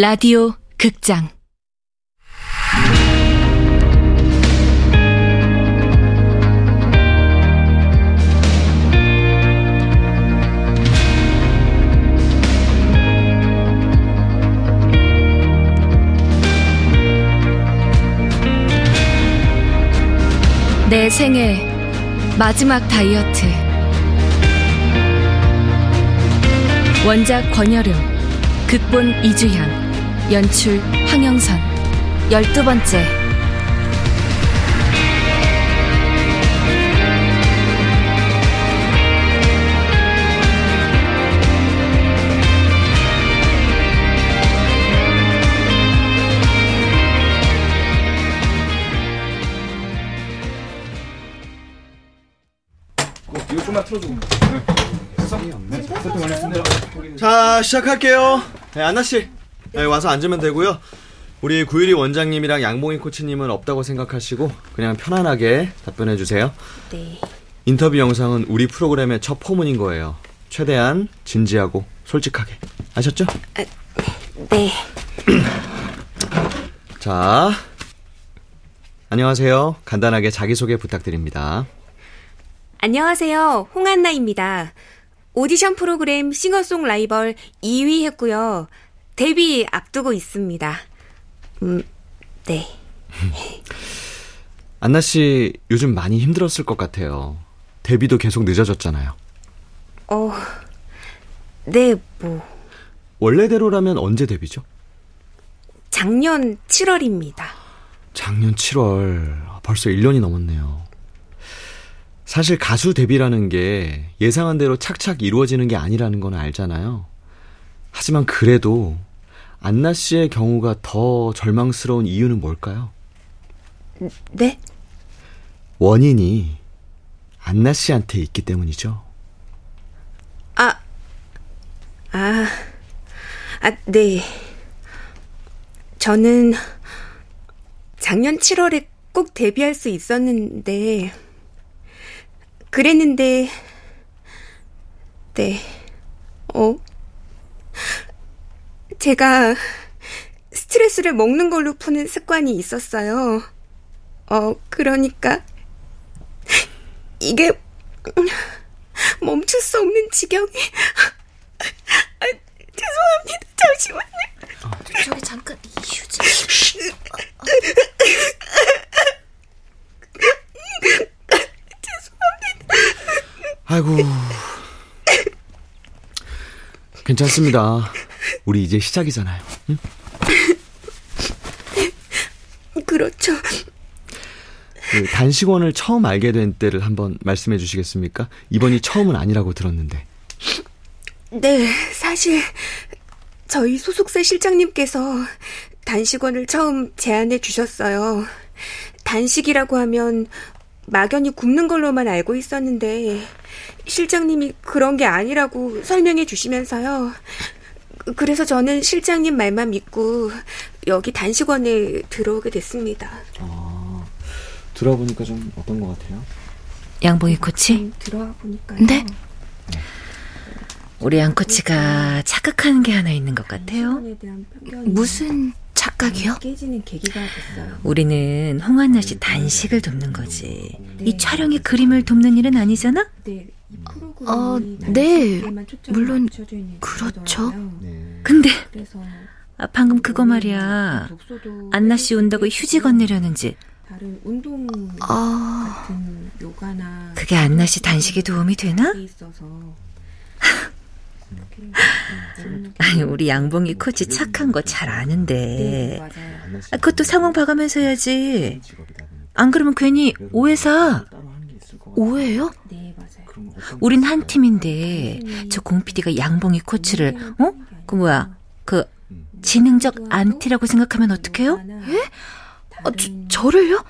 라디오 극장. 내 생애 마지막 다이어트. 원작 권여름 극본 이주향 연출 황영선 열두 번째 이거 좀만 틀어줘. 자 시작할게요. 네, 안나 씨 네, 와서 앉으면 되고요. 우리 구유리 원장님이랑 양봉희 코치님은 없다고 생각하시고 그냥 편안하게 답변해 주세요. 네. 인터뷰 영상은 우리 프로그램의 첫 포문인 거예요. 최대한 진지하고 솔직하게 아셨죠? 네. 자 안녕하세요. 간단하게 자기소개 부탁드립니다. 안녕하세요. 홍한나입니다. 오디션 프로그램 싱어송 라이벌 2위 했고요. 데뷔 앞두고 있습니다. 음, 네. 안나 씨 요즘 많이 힘들었을 것 같아요. 데뷔도 계속 늦어졌잖아요. 어, 네, 뭐, 원래대로라면 언제 데뷔죠? 작년 7월입니다. 작년 7월. 아, 벌써 1년이 넘었네요. 사실 가수 데뷔라는 게 예상한 대로 착착 이루어지는 게 아니라는 건 알잖아요. 하지만 그래도 안나 씨의 경우가 더 절망스러운 이유는 뭘까요? 네? 원인이 안나 씨한테 있기 때문이죠. 아, 아, 아, 네. 저는 작년 7월에 꼭 데뷔할 수 있었는데, 그랬는데, 네, 어? 제가 스트레스를 먹는 걸로 푸는 습관이 있었어요. 어, 그러니까, 이게, 멈출 수 없는 지경이. 아, 죄송합니다. 잠시만요. 저기 잠깐 휴지 아이고. 괜찮습니다. 우리 이제 시작이잖아요. 응? 그렇죠. 그 단식원을 처음 알게 된 때를 한번 말씀해 주시겠습니까? 이번이 처음은 아니라고 들었는데. 네, 사실 저희 소속사 실장님께서 단식원을 처음 제안해 주셨어요. 단식이라고 하면 막연히 굶는 걸로만 알고 있었는데 실장님이 그런 게 아니라고 설명해 주시면서요. 그래서 저는 실장님 말만 믿고 여기 단식원에 들어오게 됐습니다. 아, 들어보니까 좀 어떤 것 같아요? 양봉이 코치 들어와 보니까요. 네? 우리 양 코치가 착각하는 게 하나 있는 것 같아요 단식원에 대한 편견이 무슨 착각이요? 깨지는 계기가 됐어요. 우리는 홍한나 씨 단식을 돕는 거지 이 촬영의 그림을 돕는 일은 아니잖아? 네, 어, 네. 물론 그렇죠. 네. 근데 아, 방금 그거 말이야 안나 씨 온다고 휴지 건네려는지 다른 운동 아... 같은 요가나 그게 안나 씨 단식에 도움이 되나? 게 있어서 아니 우리 양봉이 코치 착한 거잘 네, 아는데. 맞아요. 아, 그것도 상황 봐가면서 해야지. 안 그러면 괜히 오해사? 것 같아요. 오해요? 네, 우린 한 팀인데 저 공PD가 양봉이 코치를 어? 그 뭐야? 그 지능적 안티라고 생각하면 어떡해요? 예? 아, 저, 저를요?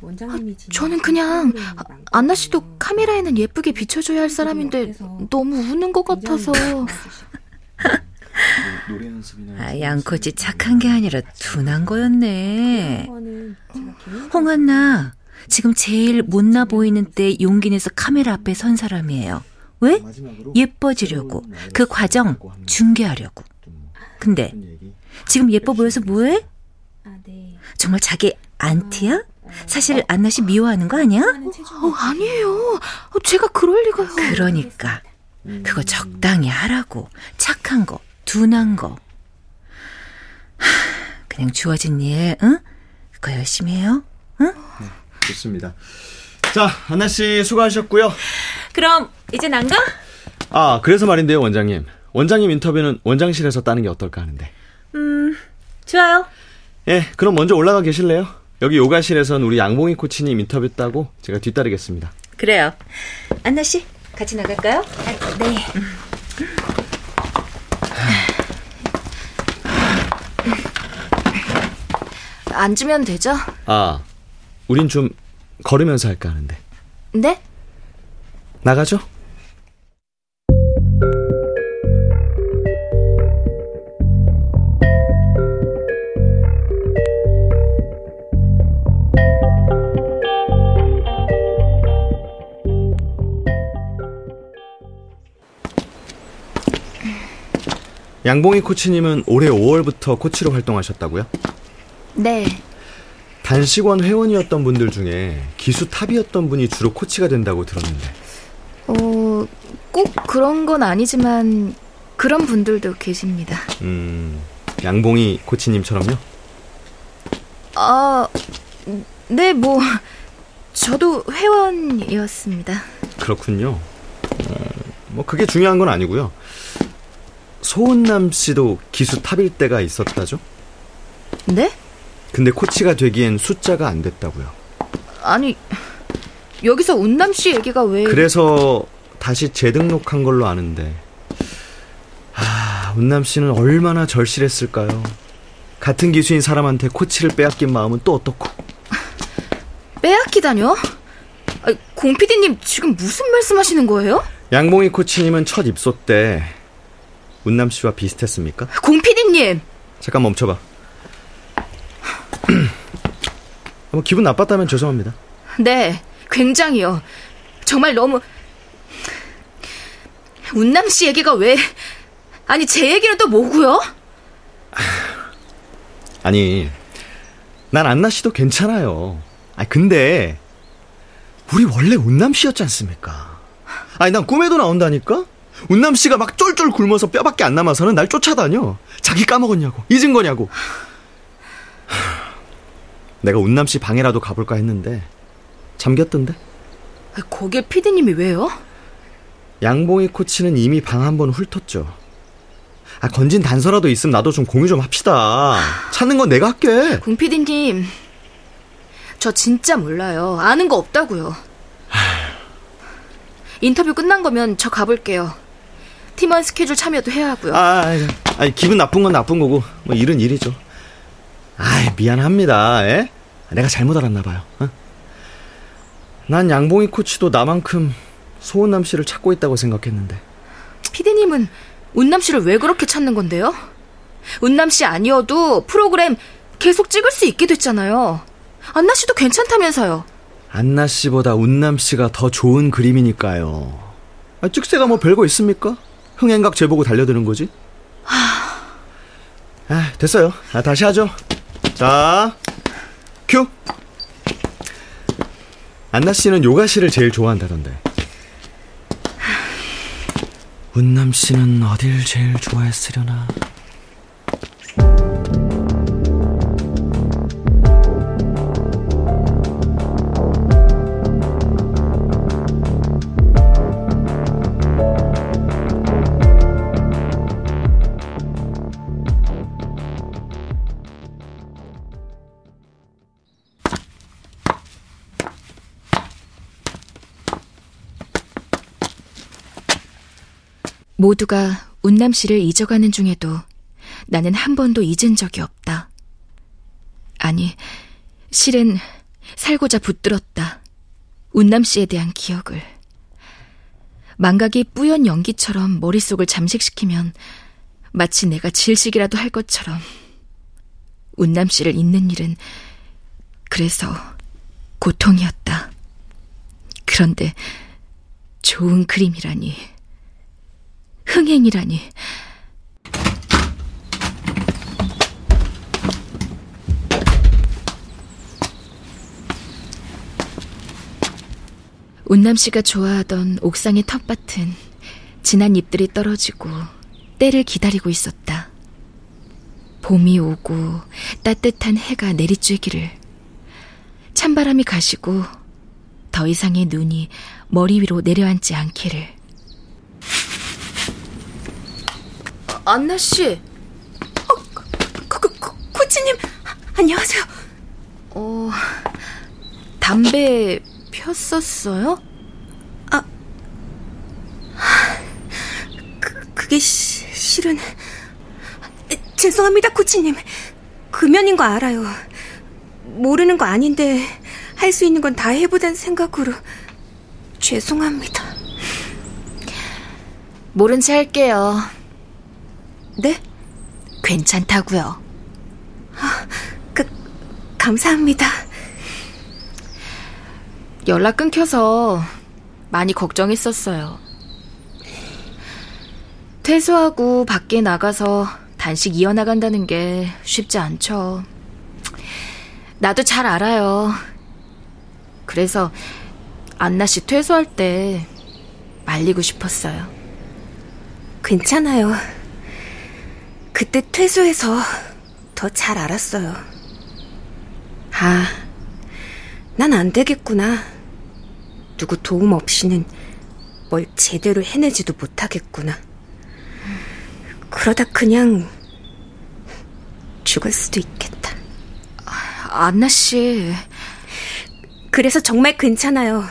원장님이 저는 그냥 아, 안나 씨도 카메라에는 예쁘게 비춰줘야 할 사람인데 너무 우는 것 같아서. 연습이나 아, 양 코치 착한 게 아니라 둔한 거였네. 개인 홍한나 지금 제일 못나 보이는 때 용기 내서 카메라 앞에 선 사람이에요. 왜? 예뻐지려고. 그 과정 중계하려고. 근데? 지금 예뻐 보여서 뭐해? 아, 네. 정말 자기 안티야? 사실 안나 씨 미워하는 거 아니야? 어, 아니에요. 어, 제가 그럴 리가요. 그러니까 그거 적당히 하라고 착한 거 둔한 거 하, 그냥 주어진 일 응? 그거 열심히 해요 좋습니다. 자, 안나 씨 수고하셨고요. 그럼 이제 난 가? 아, 그래서 말인데요, 원장님. 원장님 인터뷰는 원장실에서 따는 게 어떨까 하는데. 음 좋아요 예, 그럼 먼저 올라가 계실래요? 여기 요가실에선 우리 양봉이 코치님 인터뷰 따고 제가 뒤따르겠습니다. 그래요 안나 씨 같이 나갈까요? 네. 앉으면 되죠? 아, 우린 좀 걸으면서 할까 하는데. 네? 나가죠? 양봉이 코치님은 올해 5월부터 코치로 활동하셨다고요? 네. 단식원 회원이었던 분들 중에 기수 탑이었던 분이 주로 코치가 된다고 들었는데 어, 꼭 그런 건 아니지만 그런 분들도 계십니다. 음, 양봉이 코치님처럼요? 아, 네, 뭐 저도 회원이었습니다. 그렇군요. 어, 뭐 그게 중요한 건 아니고요. 소은남 씨도 기수 탑일 때가 있었다죠? 네? 근데 코치가 되기엔 숫자가 안 됐다고요. 아니 여기서 운남 씨 얘기가 왜? 그래서 다시 재등록한 걸로 아는데 아, 운남 씨는 얼마나 절실했을까요? 같은 기수인 사람한테 코치를 빼앗긴 마음은 또 어떻고? 빼앗기다뇨? 아, 공 PD님 지금 무슨 말씀하시는 거예요? 양봉이 코치님은 첫 입소 때 운남 씨와 비슷했습니까? 공 PD님 잠깐 멈춰봐. 뭐 기분 나빴다면 죄송합니다. 네, 굉장히요. 정말 너무 운남 씨 얘기가 왜? 아니 제 얘기는 또 뭐고요? 아니, 난 안나 씨도 괜찮아요. 아 근데 우리 원래 운남 씨였지 않습니까? 아니 난 꿈에도 나온다니까. 운남 씨가 막 쫄쫄 굶어서 뼈밖에 안 남아서는 날 쫓아다녀. 자기 까먹었냐고, 잊은 거냐고. 하, 내가 운남 씨 방에라도 가볼까 했는데 잠겼던데. 아, 거길 PD님이 왜요? 양봉이 코치는 이미 방 한 번 훑었죠. 아, 건진 단서라도 있으면 나도 좀 공유 좀 합시다. 찾는 건 내가 할게. 공 PD님, 저 진짜 몰라요. 아는 거 없다고요. 인터뷰 끝난 거면 저 가볼게요. 팀원 스케줄 참여도 해야 하고요. 아, 아이, 기분 나쁜 건 나쁜 거고, 뭐 일은 일이죠. 아, 미안합니다. 에? 내가 잘못 알았나 봐요. 어? 난 양봉이 코치도 나만큼 소은남 씨를 찾고 있다고 생각했는데. PD님은 운남 씨를 왜 그렇게 찾는 건데요? 운남 씨 아니어도 프로그램 계속 찍을 수 있게 됐잖아요. 안나 씨도 괜찮다면서요. 안나 씨보다 운남 씨가 더 좋은 그림이니까요. 아, 찍새가 뭐 별거 있습니까? 흥행각 재보고 달려드는 거지. 아, 됐어요. 아, 다시 하죠. 자, 큐. 안나 씨는 요가실을 제일 좋아한다던데. 운남 씨는 어딜 제일 좋아했으려나? 모두가 운남 씨를 잊어가는 중에도 나는 한 번도 잊은 적이 없다. 아니, 실은 살고자 붙들었다. 운남 씨에 대한 기억을. 망각이 뿌연 연기처럼 머릿속을 잠식시키면 마치 내가 질식이라도 할 것처럼 운남 씨를 잊는 일은 그래서 고통이었다. 그런데 좋은 그림이라니. 흥행이라니. 운남 씨가 좋아하던 옥상의 텃밭은 지난 잎들이 떨어지고 때를 기다리고 있었다. 봄이 오고 따뜻한 해가 내리쬐기를 찬바람이 가시고 더 이상의 눈이 머리 위로 내려앉지 않기를. 안나 씨. 어, 코, 코, 코, 코치님, 안녕하세요. 어, 담배 폈었어요? 아, 그, 그게 시, 실은 죄송합니다, 코치님. 금연인 거 알아요. 모르는 거 아닌데 할 수 있는 건 다 해보단 생각으로 죄송합니다. 모른 체 할게요. 네? 괜찮다고요. 아, 그, 감사합니다. 연락 끊겨서 많이 걱정했었어요. 퇴소하고 밖에 나가서 단식 이어나간다는 게 쉽지 않죠. 나도 잘 알아요. 그래서 안나 씨 퇴소할 때 말리고 싶었어요. 괜찮아요. 그때 퇴소해서 더 잘 알았어요. 아, 난 안 되겠구나. 누구 도움 없이는 뭘 제대로 해내지도 못하겠구나. 그러다 그냥 죽을 수도 있겠다. 안나 씨. 그래서 정말 괜찮아요.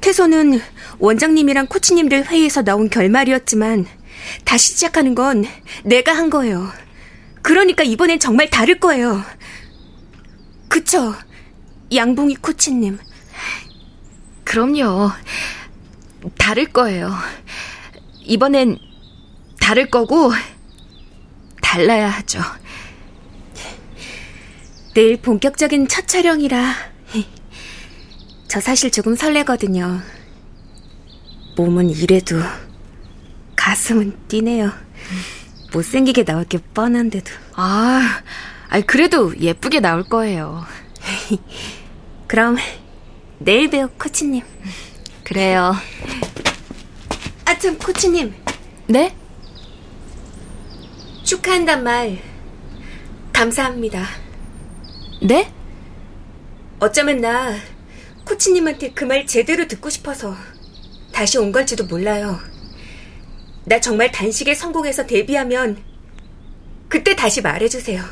퇴소는 원장님이랑 코치님들 회의에서 나온 결말이었지만 다시 시작하는 건 내가 한 거예요. 그러니까 이번엔 정말 다를 거예요. 그쵸? 양봉이 코치님. 그럼요. 다를 거예요. 이번엔 다를 거고, 달라야 하죠. 내일 본격적인 첫 촬영이라, 저 사실 조금 설레거든요. 몸은 이래도, 가슴은 뛰네요. 못생기게 나올 게 뻔한데도. 아, 아니, 그래도 예쁘게 나올 거예요. 그럼, 내일 봬요, 코치님. 그래요. 아, 참, 코치님. 네? 축하한단 말, 감사합니다. 네? 어쩌면 나, 코치님한테 그 말 제대로 듣고 싶어서 다시 온 걸지도 몰라요. 나 정말 단식에 성공해서 데뷔하면 그때 다시 말해주세요.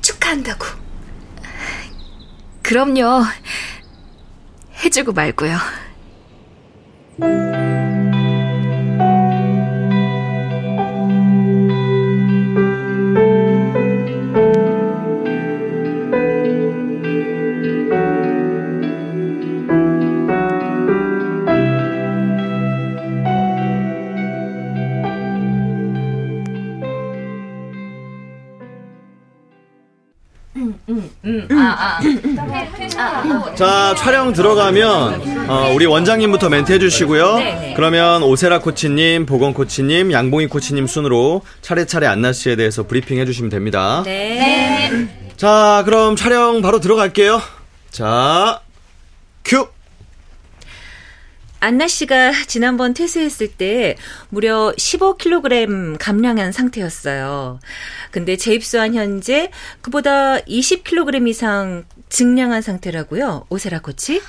축하한다고. 그럼요. 해주고 말고요. 자, 촬영 들어가면 어, 우리 원장님부터 멘트 해주시고요. 네네. 그러면 오세라 코치님, 보건 코치님, 양봉이 코치님 순으로 차례차례 안나 씨에 대해서 브리핑 해주시면 됩니다. 네. 자, 그럼 촬영 바로 들어갈게요. 자, 큐. 안나 씨가 지난번 퇴소했을 때 무려 15kg 감량한 상태였어요. 근데 재입소한 현재 그보다 20kg 이상 증량한 상태라고요. 오세라 코치?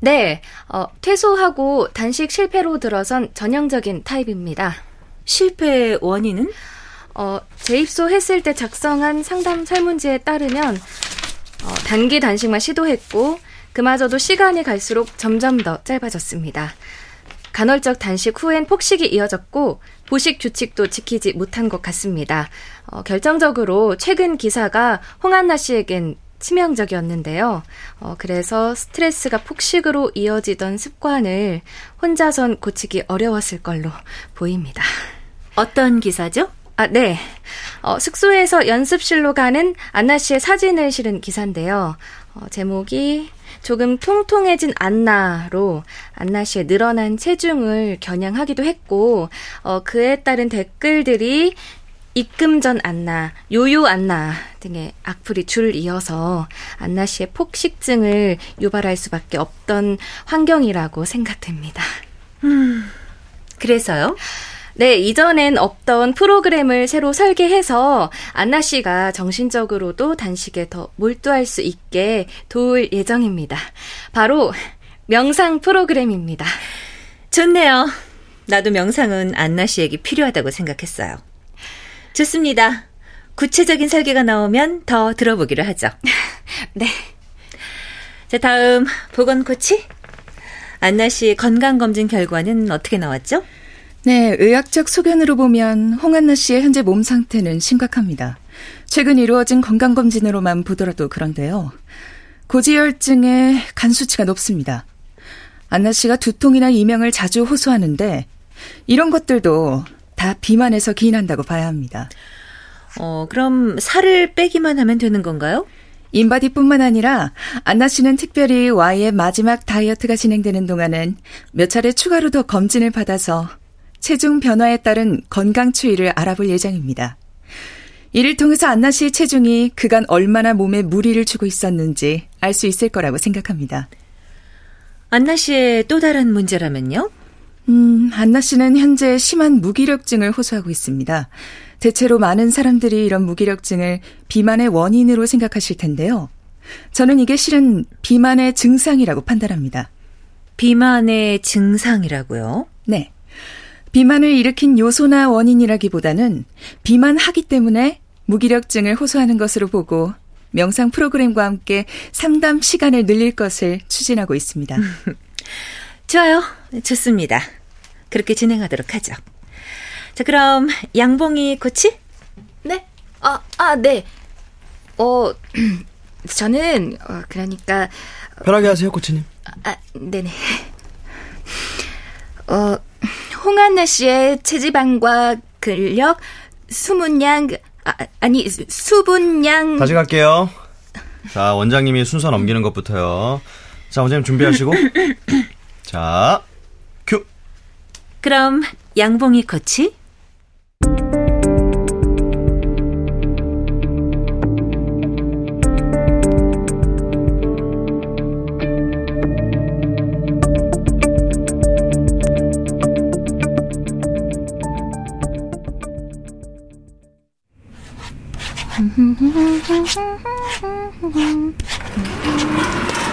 네, 어, 퇴소하고 단식 실패로 들어선 전형적인 타입입니다. 실패 원인은? 어, 재입소했을 때 작성한 상담 설문지에 따르면 어, 단기 단식만 시도했고 그마저도 시간이 갈수록 점점 더 짧아졌습니다. 간헐적 단식 후엔 폭식이 이어졌고 보식 규칙도 지키지 못한 것 같습니다. 어, 결정적으로 최근 기사가 홍한나 씨에겐 치명적이었는데요. 어, 그래서 스트레스가 폭식으로 이어지던 습관을 혼자선 고치기 어려웠을 걸로 보입니다. 어떤 기사죠? 아, 네. 어, 숙소에서 연습실로 가는 안나 씨의 사진을 실은 기사인데요. 어, 제목이 조금 통통해진 안나로 안나 씨의 늘어난 체중을 겨냥하기도 했고, 어, 그에 따른 댓글들이 입금전 안나, 요요 안나 등의 악플이 줄 이어서 안나 씨의 폭식증을 유발할 수밖에 없던 환경이라고 생각됩니다. 음, 그래서요? 네, 이전엔 없던 프로그램을 새로 설계해서 안나 씨가 정신적으로도 단식에 더 몰두할 수 있게 도울 예정입니다. 바로 명상 프로그램입니다. 좋네요. 나도 명상은 안나 씨에게 필요하다고 생각했어요. 좋습니다. 구체적인 설계가 나오면 더 들어보기로 하죠. 네. 자, 다음 보건 코치. 안나 씨 건강 검진 결과는 어떻게 나왔죠? 네, 의학적 소견으로 보면 홍한나 씨의 현재 몸 상태는 심각합니다. 최근 이루어진 건강검진으로만 보더라도 그런데요. 고지혈증에 간 수치가 높습니다. 안나 씨가 두통이나 이명을 자주 호소하는데 이런 것들도 다 비만에서 기인한다고 봐야 합니다. 어, 그럼 살을 빼기만 하면 되는 건가요? 인바디뿐만 아니라 안나 씨는 특별히 Y의 마지막 다이어트가 진행되는 동안은 몇 차례 추가로 더 검진을 받아서 체중 변화에 따른 건강 추이를 알아볼 예정입니다. 이를 통해서 안나 씨의 체중이 그간 얼마나 몸에 무리를 주고 있었는지 알 수 있을 거라고 생각합니다. 안나 씨의 또 다른 문제라면요? 음, 안나 씨는 현재 심한 무기력증을 호소하고 있습니다. 대체로 많은 사람들이 이런 무기력증을 비만의 원인으로 생각하실 텐데요. 저는 이게 실은 비만의 증상이라고 판단합니다. 비만의 증상이라고요? 네. 비만을 일으킨 요소나 원인이라기보다는 비만하기 때문에 무기력증을 호소하는 것으로 보고 명상 프로그램과 함께 상담 시간을 늘릴 것을 추진하고 있습니다. 좋아요. 좋습니다. 그렇게 진행하도록 하죠. 자, 그럼 양봉이 코치? 네. 아, 아, 네. 어, 저는 어, 그러니까 편하게 하세요, 코치님. 아, 네네. 어, 홍한나 씨의 체지방과 근력, 수문양, 아, 아니, 수분량. 다시 갈게요. 자, 원장님이 순서 넘기는 것부터요. 자, 원장님 준비하시고. 자, 큐. 그럼 양봉이 코치?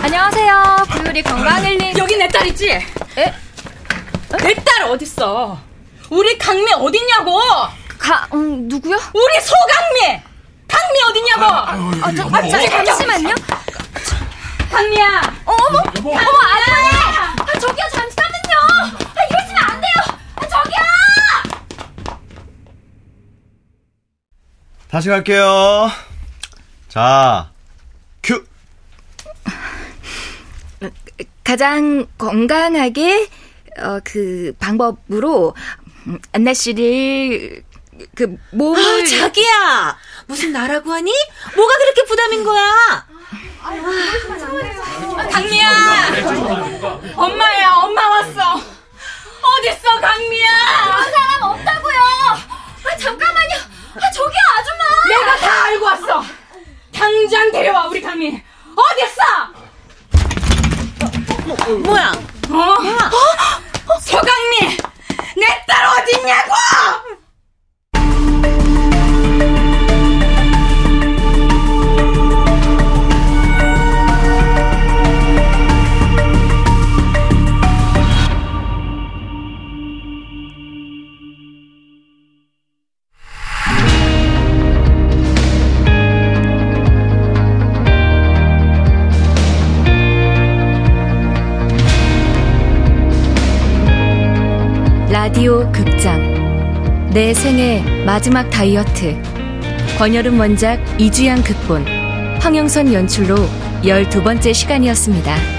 안녕하세요. 부유리 건강일리. 여기 내 딸이지? 에? 내 딸 어딨어? 우리 강미 어딨냐고? 가, 음, 누구요? 우리 소강미! 강미 어딨냐고? 아, 저, 아, 저, 잠시만요. 강미야! 어, 어머, 어머, 아저씨! 아, 저기요, 잠시만요. 아, 이러시면 안 돼요. 아, 저기요! 다시 갈게요. 자, 큐. 가장 건강하게 어, 그 방법으로 음, 안나 씨를 그 몸을 아, 자기야! 무슨 나라고 하니? 뭐가 그렇게 부담인 거야? 강미야! 엄마야, 엄마 왔어! 어딨어, 강미야! 당장 데려와, 우리 강미! 어딨어! 뭐야? 어? 소강미! 내딸 어딨냐고! 내 생애 마지막 다이어트 권여름 원작 이주양 극본 황영선 연출로 12번째 시간이었습니다.